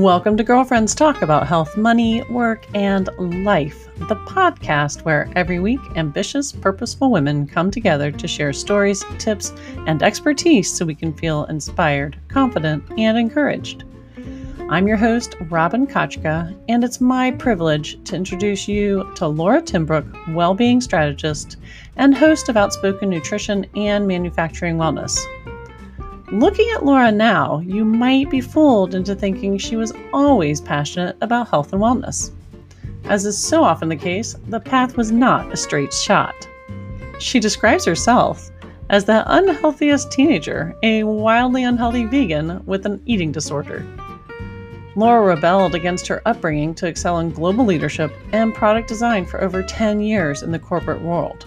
Welcome to Girlfriends Talk about health, money, work, and life, the podcast where every week ambitious, purposeful women come together to share stories, tips, and expertise so we can feel inspired, confident, and encouraged. I'm your host, Robin Kaczka, and it's my privilege to introduce you to Laura Timbrook, well-being strategist and host of Outspoken Nutrition and Manufacturing Wellness. Looking at Laura now, you might be fooled into thinking she was always passionate about health and wellness. As is so often the case, the path was not a straight shot. She describes herself as the unhealthiest teenager, a wildly unhealthy vegan with an eating disorder. Laura rebelled against her upbringing to excel in global leadership and product design for over 10 years in the corporate world.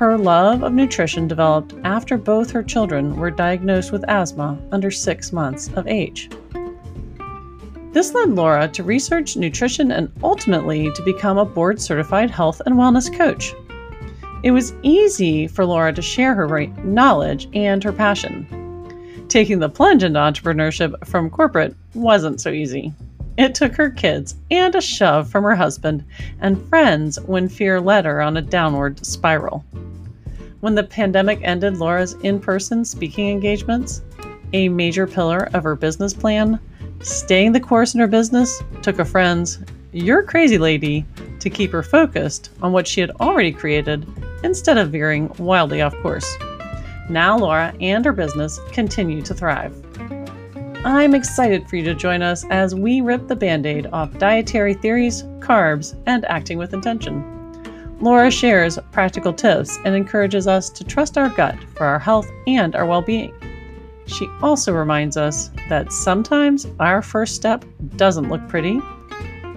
Her love of nutrition developed after both her children were diagnosed with asthma under six months of age. This led Laura to research nutrition and ultimately to become a board certified health and wellness coach. It was easy for Laura to share her knowledge and her passion. Taking the plunge into entrepreneurship from corporate wasn't so easy. It took her kids and a shove from her husband and friends when fear led her on a downward spiral. When the pandemic ended Laura's in person speaking engagements, a major pillar of her business plan, staying the course in her business took a friend's, You're crazy lady, to keep her focused on what she had already created instead of veering wildly off course. Now Laura and her business continue to thrive. I'm excited for you to join us as we rip the band aid off dietary theories, carbs, and acting with intention. Laura shares practical tips and encourages us to trust our gut for our health and our well being. She also reminds us that sometimes our first step doesn't look pretty,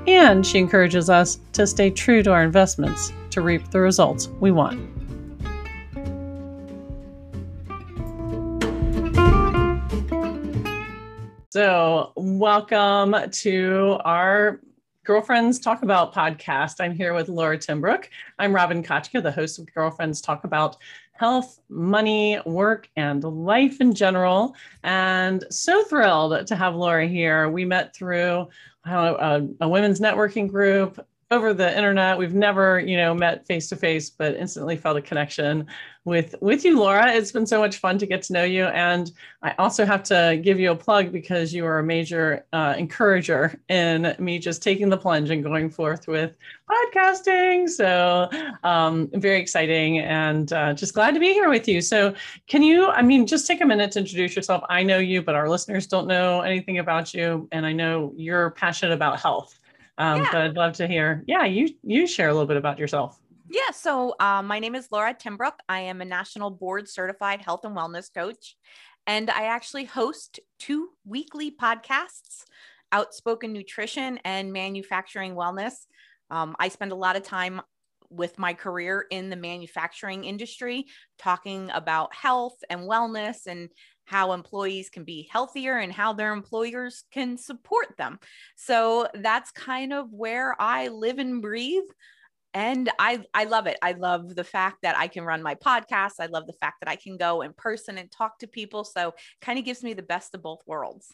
and she encourages us to stay true to our investments to reap the results we want. So, welcome to our Girlfriends Talk About podcast. I'm here with Laura Timbrook. I'm Robin Kaczka, the host of Girlfriends Talk About health, money, work, and life in general. And so thrilled to have Laura here. We met through a, a women's networking group over the internet. We've never, you know, met face to face, but instantly felt a connection with with you, Laura. It's been so much fun to get to know you, and I also have to give you a plug because you are a major uh, encourager in me just taking the plunge and going forth with podcasting. So um, very exciting, and uh, just glad to be here with you. So can you, I mean, just take a minute to introduce yourself. I know you, but our listeners don't know anything about you, and I know you're passionate about health. Um, yeah. But I'd love to hear, yeah, you you share a little bit about yourself. Yeah, so um, my name is Laura Timbrook. I am a national board certified health and wellness coach, and I actually host two weekly podcasts Outspoken Nutrition and Manufacturing Wellness. Um, I spend a lot of time with my career in the manufacturing industry talking about health and wellness and how employees can be healthier and how their employers can support them. So that's kind of where I live and breathe. And I, I love it. I love the fact that I can run my podcast. I love the fact that I can go in person and talk to people. So kind of gives me the best of both worlds.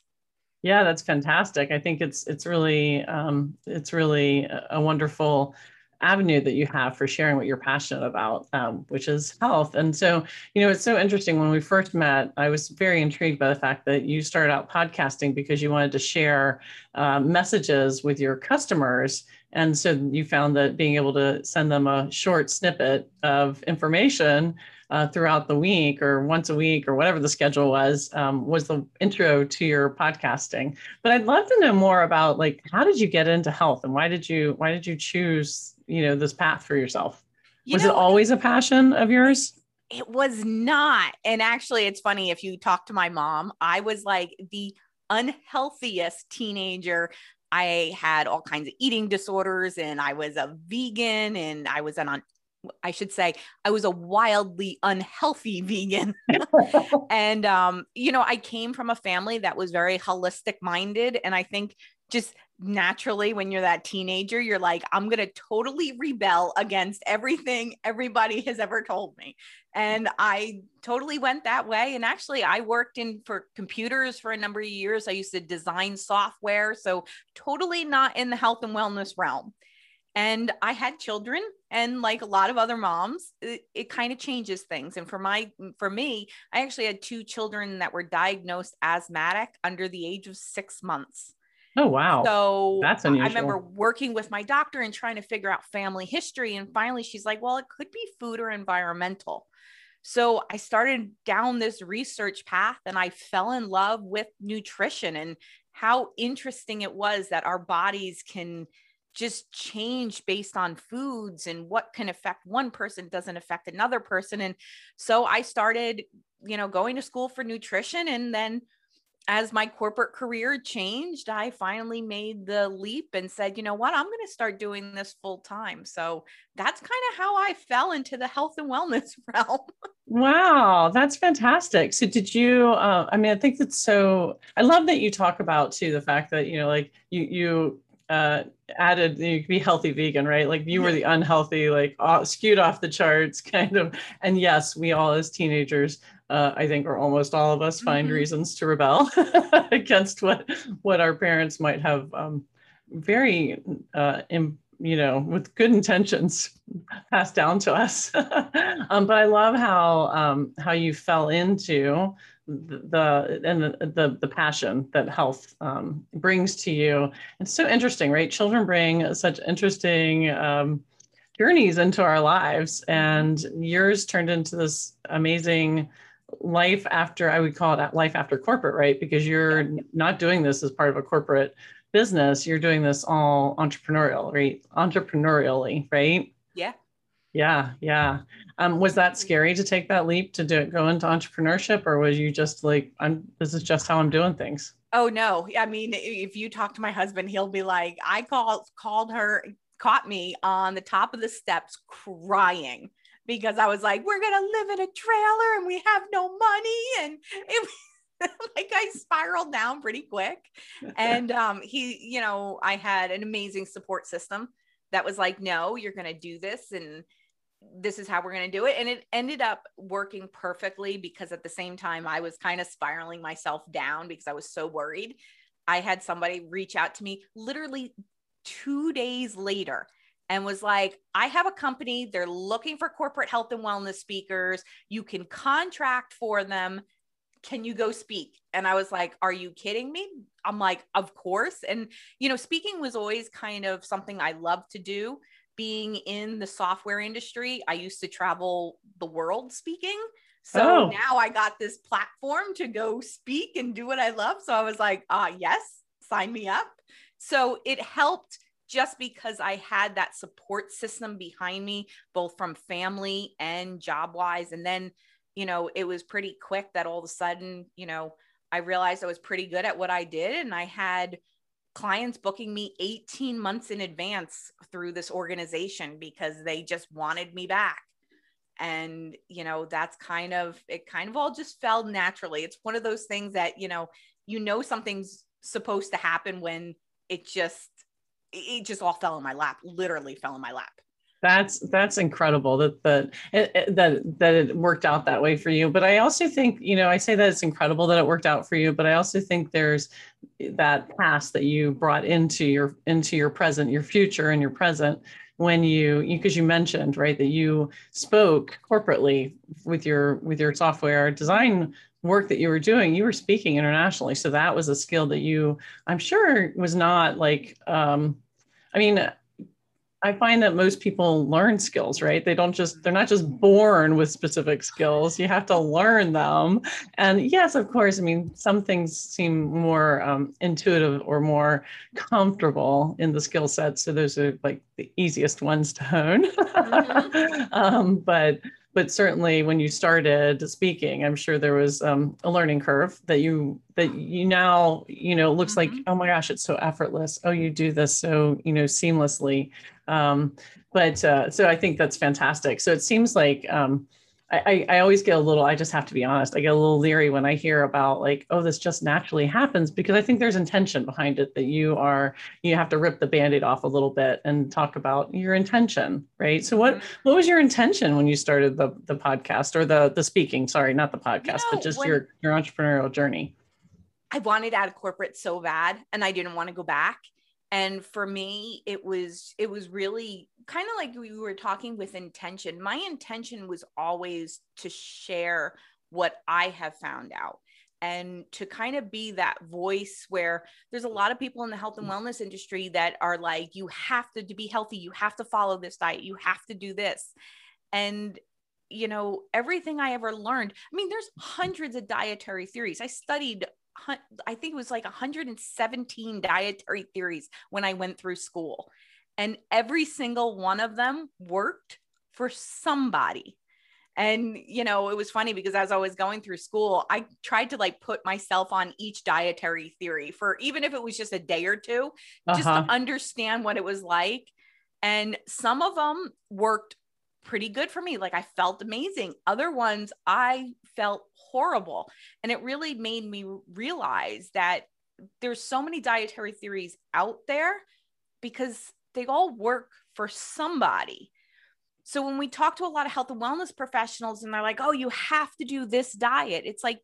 Yeah, that's fantastic. I think it's it's really um, it's really a wonderful avenue that you have for sharing what you're passionate about, um, which is health. And so, you know, it's so interesting. When we first met, I was very intrigued by the fact that you started out podcasting because you wanted to share uh, messages with your customers. And so you found that being able to send them a short snippet of information uh, throughout the week or once a week or whatever the schedule was um, was the intro to your podcasting. But i'd love to know more about like how did you get into health and why did you why did you choose you know this path for yourself? You was know, it always a passion of yours? It was not. And actually it's funny if you talk to my mom i was like the unhealthiest teenager. I had all kinds of eating disorders and I was a vegan and I was an I should say I was a wildly unhealthy vegan. and um, you know, I came from a family that was very holistic minded and I think just naturally when you're that teenager you're like i'm going to totally rebel against everything everybody has ever told me. And i totally went that way and actually i worked in for computers for a number of years. I used to design software so totally not in the health and wellness realm and i had children and like a lot of other moms it, it kind of changes things and for my for me i actually had two children that were diagnosed asthmatic under the age of six months Oh wow. So that's unusual. I remember working with my doctor and trying to figure out family history. And finally she's like, well, it could be food or environmental. So I started down this research path and I fell in love with nutrition and how interesting it was that our bodies can just change based on foods and what can affect one person doesn't affect another person. And so I started, you know, going to school for nutrition and then as my corporate career changed, I finally made the leap and said, you know what, I'm going to start doing this full time. So that's kind of how I fell into the health and wellness realm. wow, that's fantastic. So, did you? Uh, I mean, I think that's so. I love that you talk about too the fact that you know, like you you uh, added you could be healthy vegan, right? Like you were the unhealthy, like uh, skewed off the charts kind of. And yes, we all as teenagers uh, I think, or almost all of us, find mm-hmm. reasons to rebel against what what our parents might have um, very, uh, Im, you know, with good intentions passed down to us. um, but I love how um, how you fell into the and the, the, the passion that health um, brings to you. It's so interesting, right? Children bring such interesting um, journeys into our lives, and yours turned into this amazing life after i would call it life after corporate right because you're not doing this as part of a corporate business you're doing this all entrepreneurial right? Entrepreneurially right? Yeah. Yeah yeah. Um, was that scary to take that leap to do it go into entrepreneurship or was you just like i'm this is just how i'm doing things oh no. I mean if you talk to my husband he'll be like i called called her caught me on the top of the steps crying because I was like, we're going to live in a trailer and we have no money. And it like I spiraled down pretty quick. And um, he, you know, I had an amazing support system that was like, no, you're going to do this. And this is how we're going to do it. And it ended up working perfectly because at the same time, I was kind of spiraling myself down because I was so worried. I had somebody reach out to me literally two days later and was like, I have a company, they're looking for corporate health and wellness speakers. You can contract for them. Can you go speak? And I was like, Are you kidding me? I'm like, Of course. And, you know, speaking was always kind of something I love to do. Being in the software industry, I used to travel the world speaking. So oh. now I got this platform to go speak and do what I love. So I was like, uh, yes, sign me up. So it helped just because I had that support system behind me, both from family and job wise. And then, you know, it was pretty quick that all of a sudden, you know, I realized I was pretty good at what I did. And I had clients booking me 18 months in advance through this organization because they just wanted me back. And, you know, that's kind of, it kind of all just fell naturally. It's one of those things that, you know, you know, something's supposed to happen when it just it just all fell in my lap, literally fell in my lap. That's that's incredible that that eh, eh, that that it worked out that way for you. But I also think, you know, I say that it's incredible that it worked out for you, but I also think there's eh, that past that you brought into your into your present, your future and your present when you because you, you mentioned right that you spoke corporately with your with your software design work that you were doing, you were speaking internationally. So that was a skill that you, I'm sure, was not like, um, I mean, I find that most people learn skills, right? They don't just, they're not just born with specific skills. You have to learn them. And yes, of course, I mean, some things seem more um, intuitive or more comfortable in the skill set. So those are like the easiest ones to hone. Mm-hmm. um, but but certainly when you started speaking i'm sure there was um, a learning curve that you that you now you know looks mm-hmm. like oh my gosh it's so effortless. Oh you do this so you know seamlessly. Um, but uh, so i think that's fantastic. So it seems like um, I, I always get a little, I just have to be honest, I get a little leery when I hear about like, oh, this just naturally happens because I think there's intention behind it that you are, you have to rip the band-aid off a little bit and talk about your intention, right? So what mm-hmm. what was your intention when you started the the podcast or the the speaking? Sorry, not the podcast, you know, but just your your entrepreneurial journey. I wanted out of corporate so bad and I didn't want to go back and for me it was it was really kind of like we were talking with intention my intention was always to share what i have found out and to kind of be that voice where there's a lot of people in the health and mm. wellness industry that are like you have to, to be healthy. You have to follow this diet. You have to do this. And you know everything i ever learned i mean there's hundreds of dietary theories. I studied I think it was like 117 dietary theories when I went through school. And every single one of them worked for somebody. And, you know, it was funny because as I was going through school, I tried to like put myself on each dietary theory for even if it was just a day or 2 uh-huh. just to uh-huh. understand what it was like. And some of them worked pretty good for me. Like I felt amazing. Other ones I felt horrible. And it really made me realize that there's so many dietary theories out there because they all work for somebody. So when we talk to a lot of health and wellness professionals and they're like, "Oh, you have to do this diet." It's like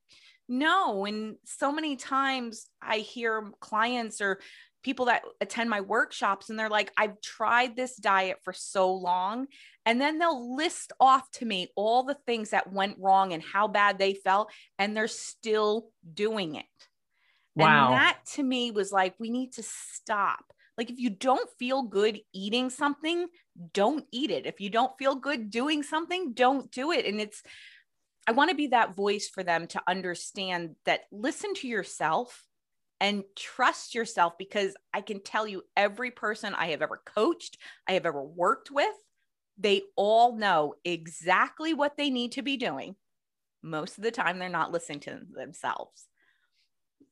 no, and so many times I hear clients or people that attend my workshops and they're like, I've tried this diet for so long. And then they'll list off to me all the things that went wrong and how bad they felt, and they're still doing it. Wow. And that to me was like, we need to stop. Like, if you don't feel good eating something, don't eat it. If you don't feel good doing something, don't do it. And it's, I want to be that voice for them to understand that listen to yourself and trust yourself because I can tell you every person I have ever coached, I have ever worked with, they all know exactly what they need to be doing. Most of the time, they're not listening to themselves.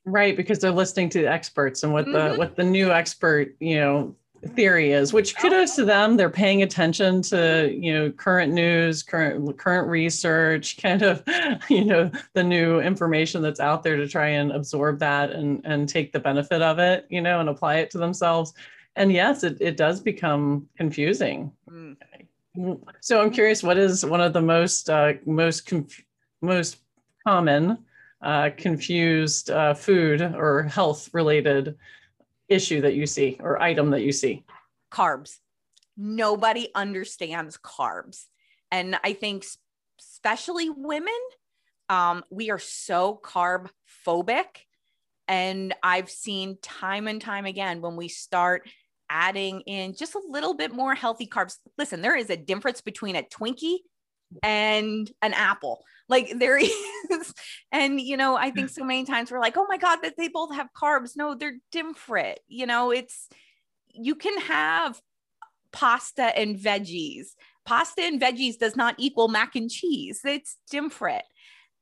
Right, because they're listening to the experts and what mm-hmm. the what the new expert, you know, theory is which kudos to them they're paying attention to you know current news current current research kind of you know the new information that's out there to try and absorb that and and take the benefit of it you know and apply it to themselves and yes it, it does become confusing mm. so i'm curious what is one of the most uh, most conf- most common uh, confused uh, food or health related issue that you see or item that you see? Carbs. Nobody understands carbs. And I think, especially women, um, we are so carb phobic. And I've seen time and time again when we start adding in just a little bit more healthy carbs. Listen, there is a difference between a Twinkie and an apple. Like there is. and, you know, I think so many times we're like, oh my God, that they both have carbs. No, they're different. You know, it's, you can have pasta and veggies. Pasta and veggies does not equal mac and cheese. It's different.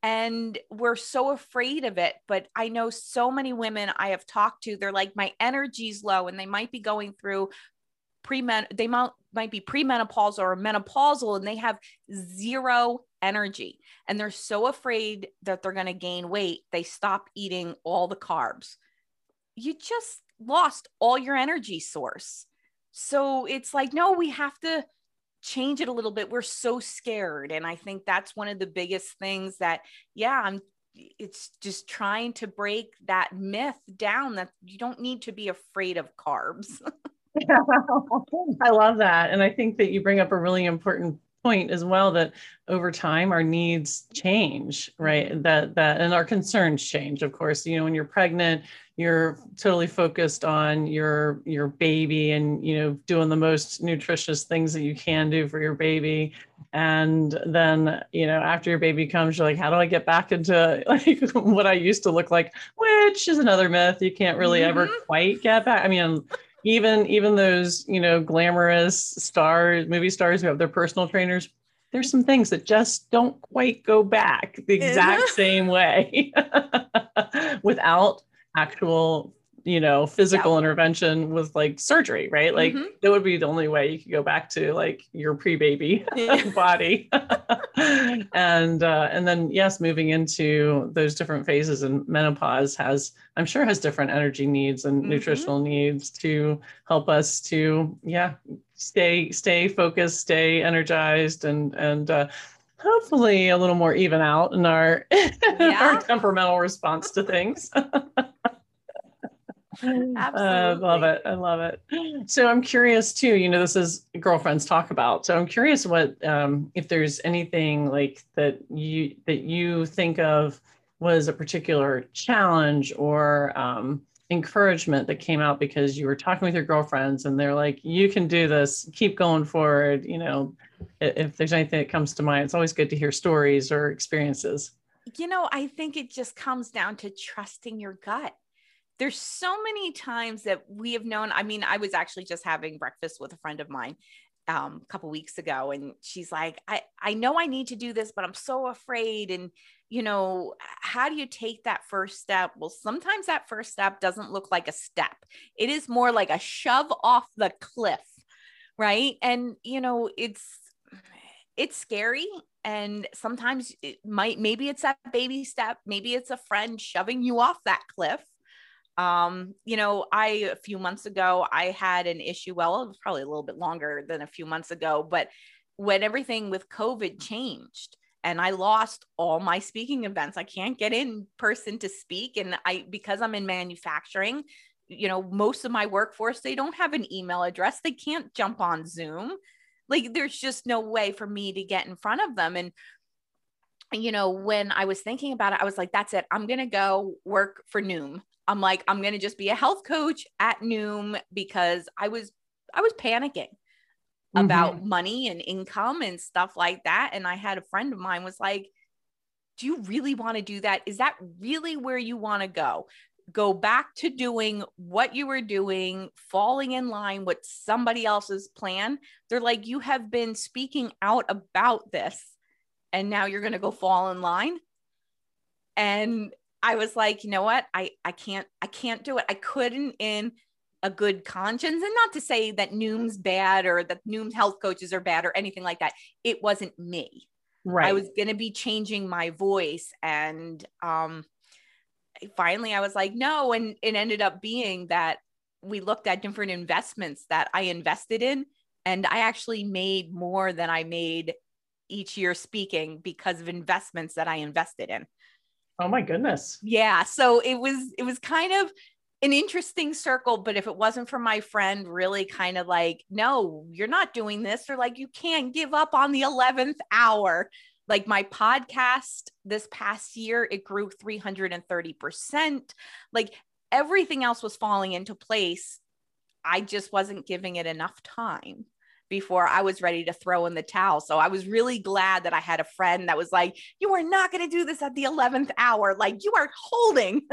And we're so afraid of it. But I know so many women I have talked to, they're like, my energy's low, and they might be going through pre-men they might might be premenopausal or menopausal and they have zero energy. And they're so afraid that they're going to gain weight they stop eating all the carbs. You just lost all your energy source. So it's like no we have to change it a little bit. We're so scared. And i think that's one of the biggest things that yeah i'm it's just trying to break that myth down that you don't need to be afraid of carbs I love that. And I think that you bring up a really important point as well that over time our needs change right mm-hmm. that that and our concerns change of course you know when you're pregnant you're totally focused on your your baby and you know doing the most nutritious things that you can do for your baby and then you know after your baby comes you're like how do i get back into like what i used to look like which is another myth you can't really mm-hmm. ever quite get back i mean even even those you know glamorous stars movie stars who have their personal trainers there's some things that just don't quite go back the exact same way without actual you know physical yeah. intervention with like surgery right like mm-hmm. that would be the only way you could go back to like your pre-baby body and uh, and then yes moving into those different phases and menopause has i'm sure has different energy needs and mm-hmm. nutritional needs to help us to yeah stay stay focused stay energized and and uh, hopefully a little more even out in our yeah. our temperamental response to things Absolutely. I love it. I love it. So I'm curious too, you know, this is girlfriends talk about. So I'm curious what um, if there's anything like that you that you think of was a particular challenge or um, encouragement that came out because you were talking with your girlfriends and they're like, you can do this, keep going forward. You know, if there's anything that comes to mind, it's always good to hear stories or experiences. You know, I think it just comes down to trusting your gut there's so many times that we have known. I mean, I was actually just having breakfast with a friend of mine um, a couple weeks ago, and she's like, I, I know I need to do this, but I'm so afraid. And, you know, how do you take that first step? Well, sometimes that first step doesn't look like a step, it is more like a shove off the cliff, right? And, you know, it's, it's scary and sometimes it might maybe it's that baby step maybe it's a friend shoving you off that cliff um you know i a few months ago i had an issue well it was probably a little bit longer than a few months ago but when everything with covid changed and i lost all my speaking events i can't get in person to speak and i because i'm in manufacturing you know most of my workforce they don't have an email address they can't jump on zoom. Like there's just no way for me to get in front of them and you know when i was thinking about it i was like that's it. I'm going to go work for noom I'm like, I'm going to just be a health coach at Noom because I was, I was panicking mm-hmm. about money and income and stuff like that. And I had a friend of mine was like, do you really want to do that? Is that really where you want to go? Go back to doing what you were doing, falling in line with somebody else's plan. They're like, you have been speaking out about this and now you're going to go fall in line. And I was like, you know what? I I can't I can't do it. I couldn't in a good conscience and not to say that Noom's bad or that Noom's health coaches are bad or anything like that. It wasn't me. Right. I was going to be changing my voice and um finally I was like, no and it ended up being that we looked at different investments that I invested in and I actually made more than I made each year speaking because of investments that I invested in. Oh my goodness. Yeah. So it was it was kind of an interesting circle, but if it wasn't for my friend really kind of like, no, you're not doing this, or like you can't give up on the 11th hour. Like my podcast this past year, it grew 330%. Like everything else was falling into place. I just wasn't giving it enough time before I was ready to throw in the towel. So I was really glad that I had a friend that was like, You are not going to do this at the 11th hour. Like, you are holding.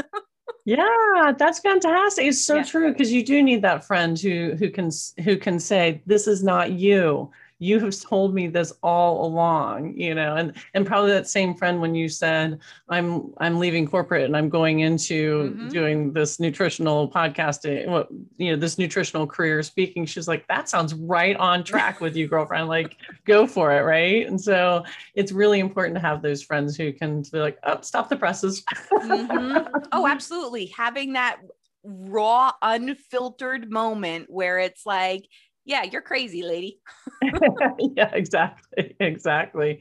yeah that's fantastic it's so yeah. true because you do need that friend who who can who can say this is not you you have told me this all along you know and and probably that same friend when you said i'm i'm leaving corporate and i'm going into mm-hmm. doing this nutritional podcasting what you know this nutritional career speaking she's like that sounds right on track with you girlfriend like go for it right and so it's really important to have those friends who can be like oh stop the presses mm-hmm. oh absolutely having that raw unfiltered moment where it's like yeah, you're crazy, lady. yeah, exactly. Exactly.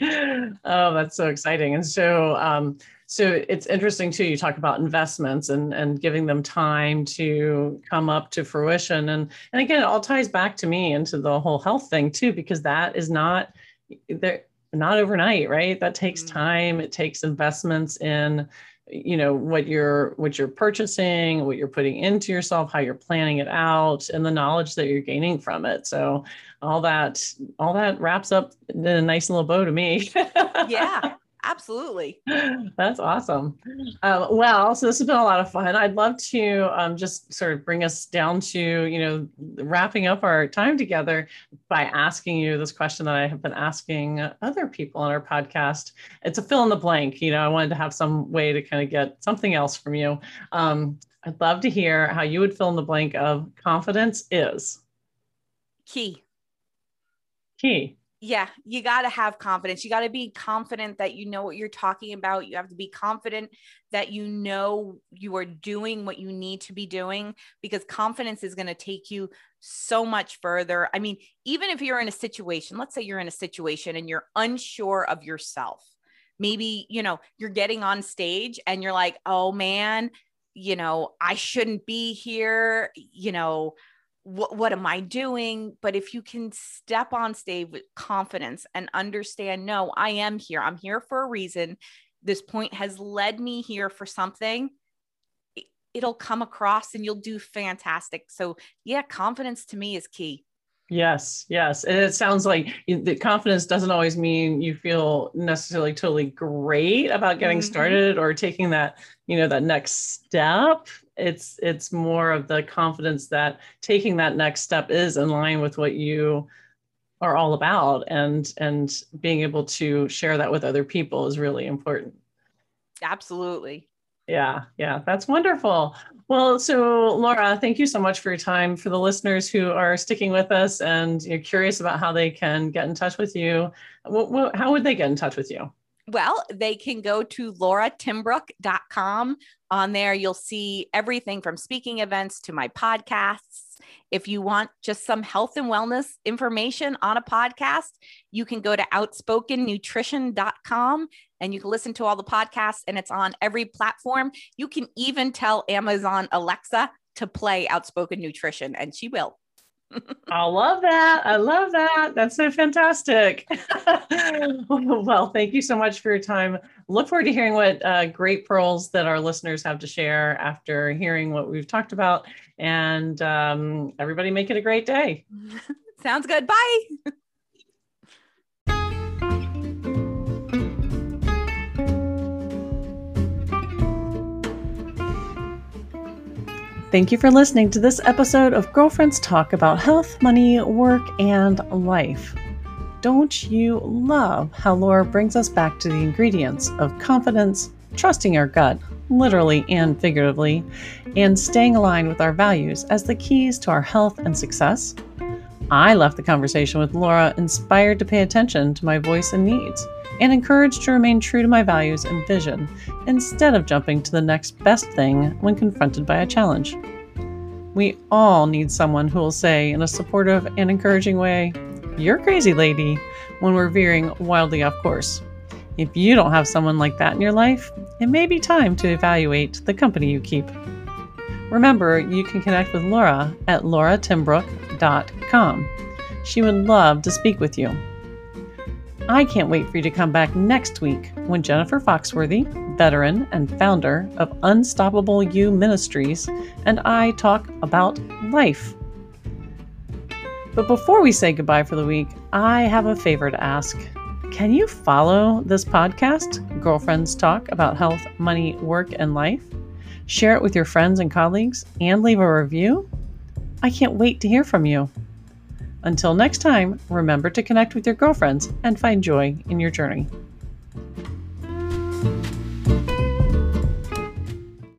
Oh, that's so exciting. And so, um, so it's interesting too. You talk about investments and and giving them time to come up to fruition, and and again, it all ties back to me into the whole health thing too, because that is not there not overnight, right? That takes mm-hmm. time. It takes investments in you know what you're what you're purchasing what you're putting into yourself how you're planning it out and the knowledge that you're gaining from it. So all that all that wraps up in a nice little bow to me. Yeah Absolutely. That's awesome. Um, well, so this has been a lot of fun. I'd love to um, just sort of bring us down to, you know, wrapping up our time together by asking you this question that I have been asking other people on our podcast. It's a fill in the blank. You know, I wanted to have some way to kind of get something else from you. Um, I'd love to hear how you would fill in the blank of confidence is Key. key. Yeah, you got to have confidence. You got to be confident that you know what you're talking about. You have to be confident that you know you are doing what you need to be doing because confidence is going to take you so much further. I mean, even if you're in a situation, let's say you're in a situation and you're unsure of yourself. Maybe, you know, you're getting on stage and you're like, "Oh man, you know, I shouldn't be here, you know, what, what am I doing? But if you can step on stage with confidence and understand, no, I am here. I'm here for a reason. This point has led me here for something. it- It'll come across and you'll do fantastic. So, yeah, confidence to me is key. Yes, yes. And it sounds like the confidence doesn't always mean you feel necessarily totally great about getting Mhm. started or taking that, you know, that next step. It's it's more of the confidence that taking that next step is in line with what you are all about and and being able to share that with other people is really important. Absolutely. Yeah, yeah, that's wonderful. Well, so Laura, thank you so much for your time. For the listeners who are sticking with us and you're curious about how they can get in touch with you, how would they get in touch with you? Well, they can go to lauratimbrook.com. On there, you'll see everything from speaking events to my podcasts. If you want just some health and wellness information on a podcast, you can go to outspokennutrition.com and you can listen to all the podcasts, and it's on every platform. You can even tell Amazon Alexa to play Outspoken Nutrition, and she will. I love that. I love that. That's so fantastic. well, thank you so much for your time. Look forward to hearing what uh, great pearls that our listeners have to share after hearing what we've talked about. And um, everybody make it a great day. Sounds good. Bye. Thank you for listening to this episode of Girlfriends Talk about health, money, work, and life. Don't you love how Laura brings us back to the ingredients of confidence, trusting our gut, literally and figuratively, and staying aligned with our values as the keys to our health and success? I left the conversation with Laura inspired to pay attention to my voice and needs, and encouraged to remain true to my values and vision instead of jumping to the next best thing when confronted by a challenge. We all need someone who will say, in a supportive and encouraging way, You're crazy, lady, when we're veering wildly off course. If you don't have someone like that in your life, it may be time to evaluate the company you keep. Remember, you can connect with Laura at lauratimbrook.com. She would love to speak with you. I can't wait for you to come back next week when Jennifer Foxworthy, veteran and founder of Unstoppable You Ministries, and I talk about life. But before we say goodbye for the week, I have a favor to ask. Can you follow this podcast, Girlfriends Talk about health, money, work, and life? Share it with your friends and colleagues and leave a review? I can't wait to hear from you. Until next time, remember to connect with your girlfriends and find joy in your journey.